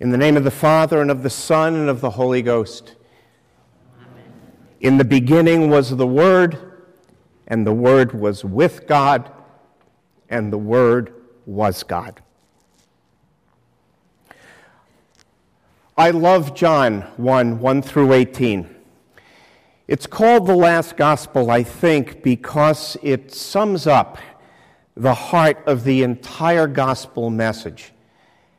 In the name of the Father, and of the Son, and of the Holy Ghost. In the beginning was the Word, and the Word was with God, and the Word was God. I love John 1 1 through 18. It's called the last gospel, I think, because it sums up the heart of the entire gospel message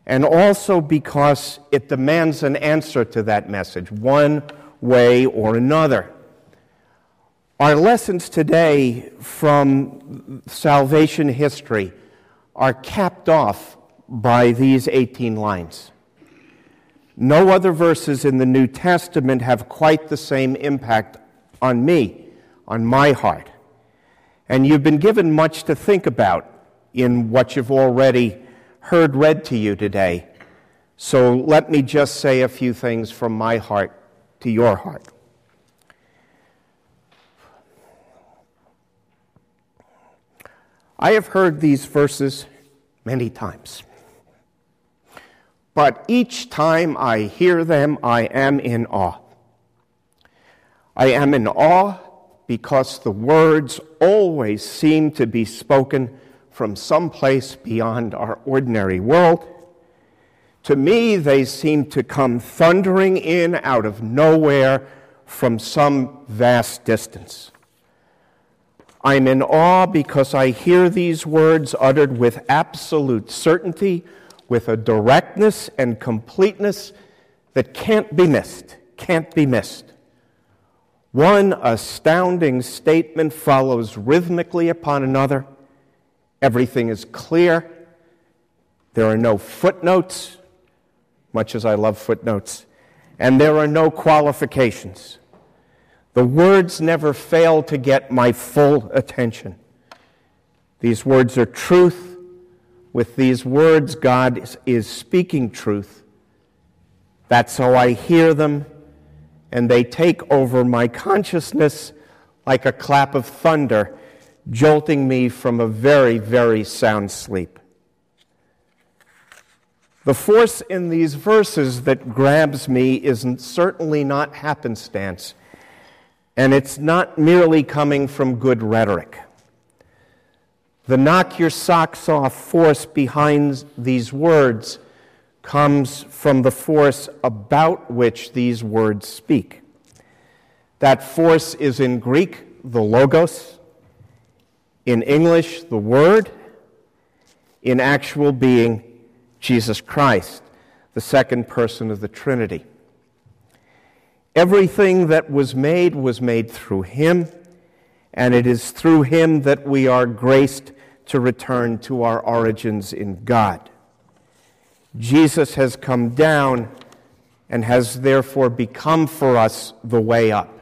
and also because it demands an answer to that message, one way or another. Our lessons today from salvation history are capped off by these 18 lines. No other verses in the New Testament have quite the same impact on me, on my heart. And you've been given much to think about in what you've already heard read to you today. So let me just say a few things from my heart to your heart. I have heard these verses many times. But each time I hear them, I am in awe. I am in awe because the words always seem to be spoken from some place beyond our ordinary world. To me, they seem to come thundering in out of nowhere from some vast distance. I'm in awe because I hear these words uttered with absolute certainty, with a directness and completeness that can't be missed, can't be missed. One astounding statement follows rhythmically upon another Everything is clear. There are no footnotes, much as I love footnotes, and there are no qualifications. The words never fail to get my full attention. These words are truth. With these words, God is speaking truth. That's how I hear them, and they take over my consciousness like a clap of thunder jolting me from a very, very sound sleep. The force in these verses that grabs me is certainly not happenstance, and it's not merely coming from good rhetoric. The knock your socks off force behind these words comes from the force about which these words speak. That force is in Greek, the logos, in English, the Word, in actual being, Jesus Christ, the second person of the Trinity. Everything that was made was made through Him, and it is through Him that we are graced to return to our origins in God. Jesus has come down and has therefore become for us the way up.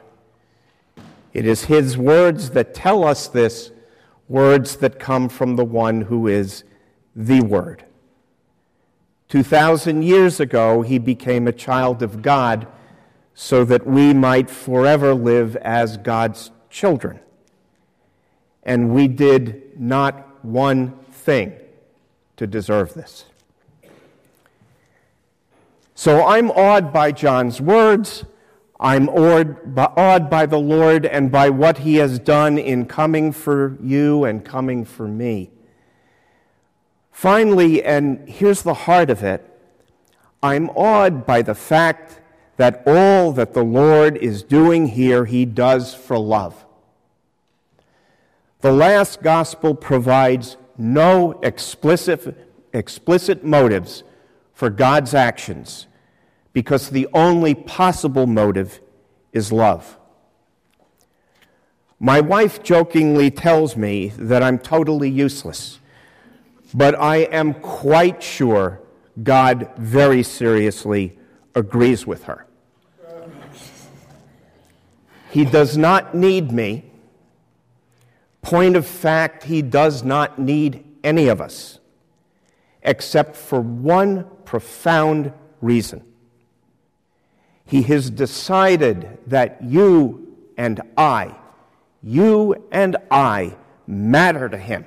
It is His words that tell us this words that come from the one who is the Word. 2,000 years ago, he became a child of God so that we might forever live as God's children. And we did not one thing to deserve this. So I'm awed by John's words. I'm awed by the Lord and by what He has done in coming for you and coming for me. Finally, and here's the heart of it I'm awed by the fact that all that the Lord is doing here, He does for love. The last gospel provides no explicit, explicit motives for God's actions because the only possible motive is love. My wife jokingly tells me that I'm totally useless, but I am quite sure God very seriously agrees with her. He does not need me. Point of fact, he does not need any of us, except for one profound reason he has decided that you and I, you and I matter to Him.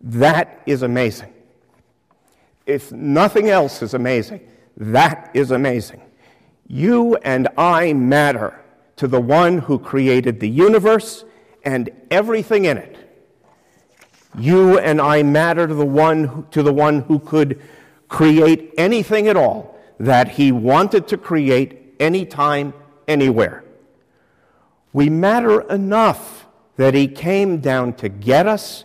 That is amazing. if nothing else is amazing, that is amazing. You and I matter to the one who created the universe and everything in it. You and I matter to the one, to the one who could create anything at all that he wanted to create anytime, anywhere. We matter enough that he came down to get us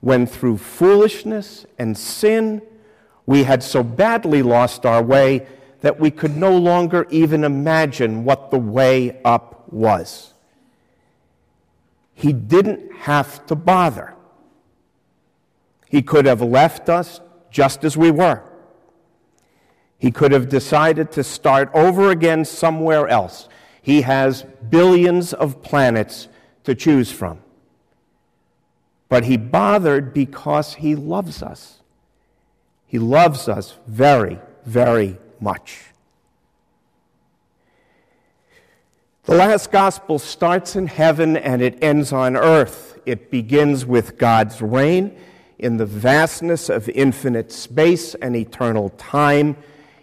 when through foolishness and sin we had so badly lost our way that we could no longer even imagine what the way up was. He didn't have to bother. He could have left us just as we were. He could have decided to start over again somewhere else. He has billions of planets to choose from. But he bothered because he loves us. He loves us very, very much. The last gospel starts in heaven and it ends on earth. It begins with God's reign in the vastness of infinite space and eternal time.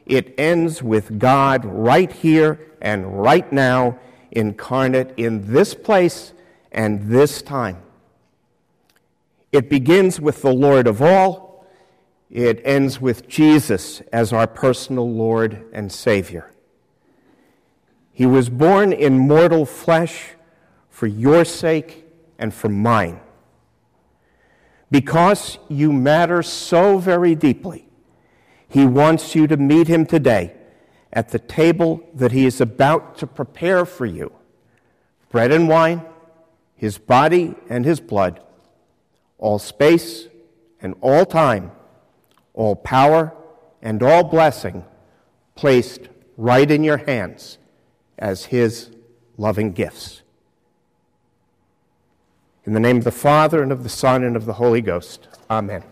It ends with God right here and right now, incarnate in this place and this time. It begins with the Lord of all it ends with Jesus as our personal Lord and Savior. He was born in mortal flesh for your sake and for mine. Because you matter so very deeply, He wants you to meet Him today at the table that He is about to prepare for you bread and wine, His body and His blood, all space and all time all power and all blessing placed right in your hands as His loving gifts. In the name of the Father, and of the Son, and of the Holy Ghost. Amen.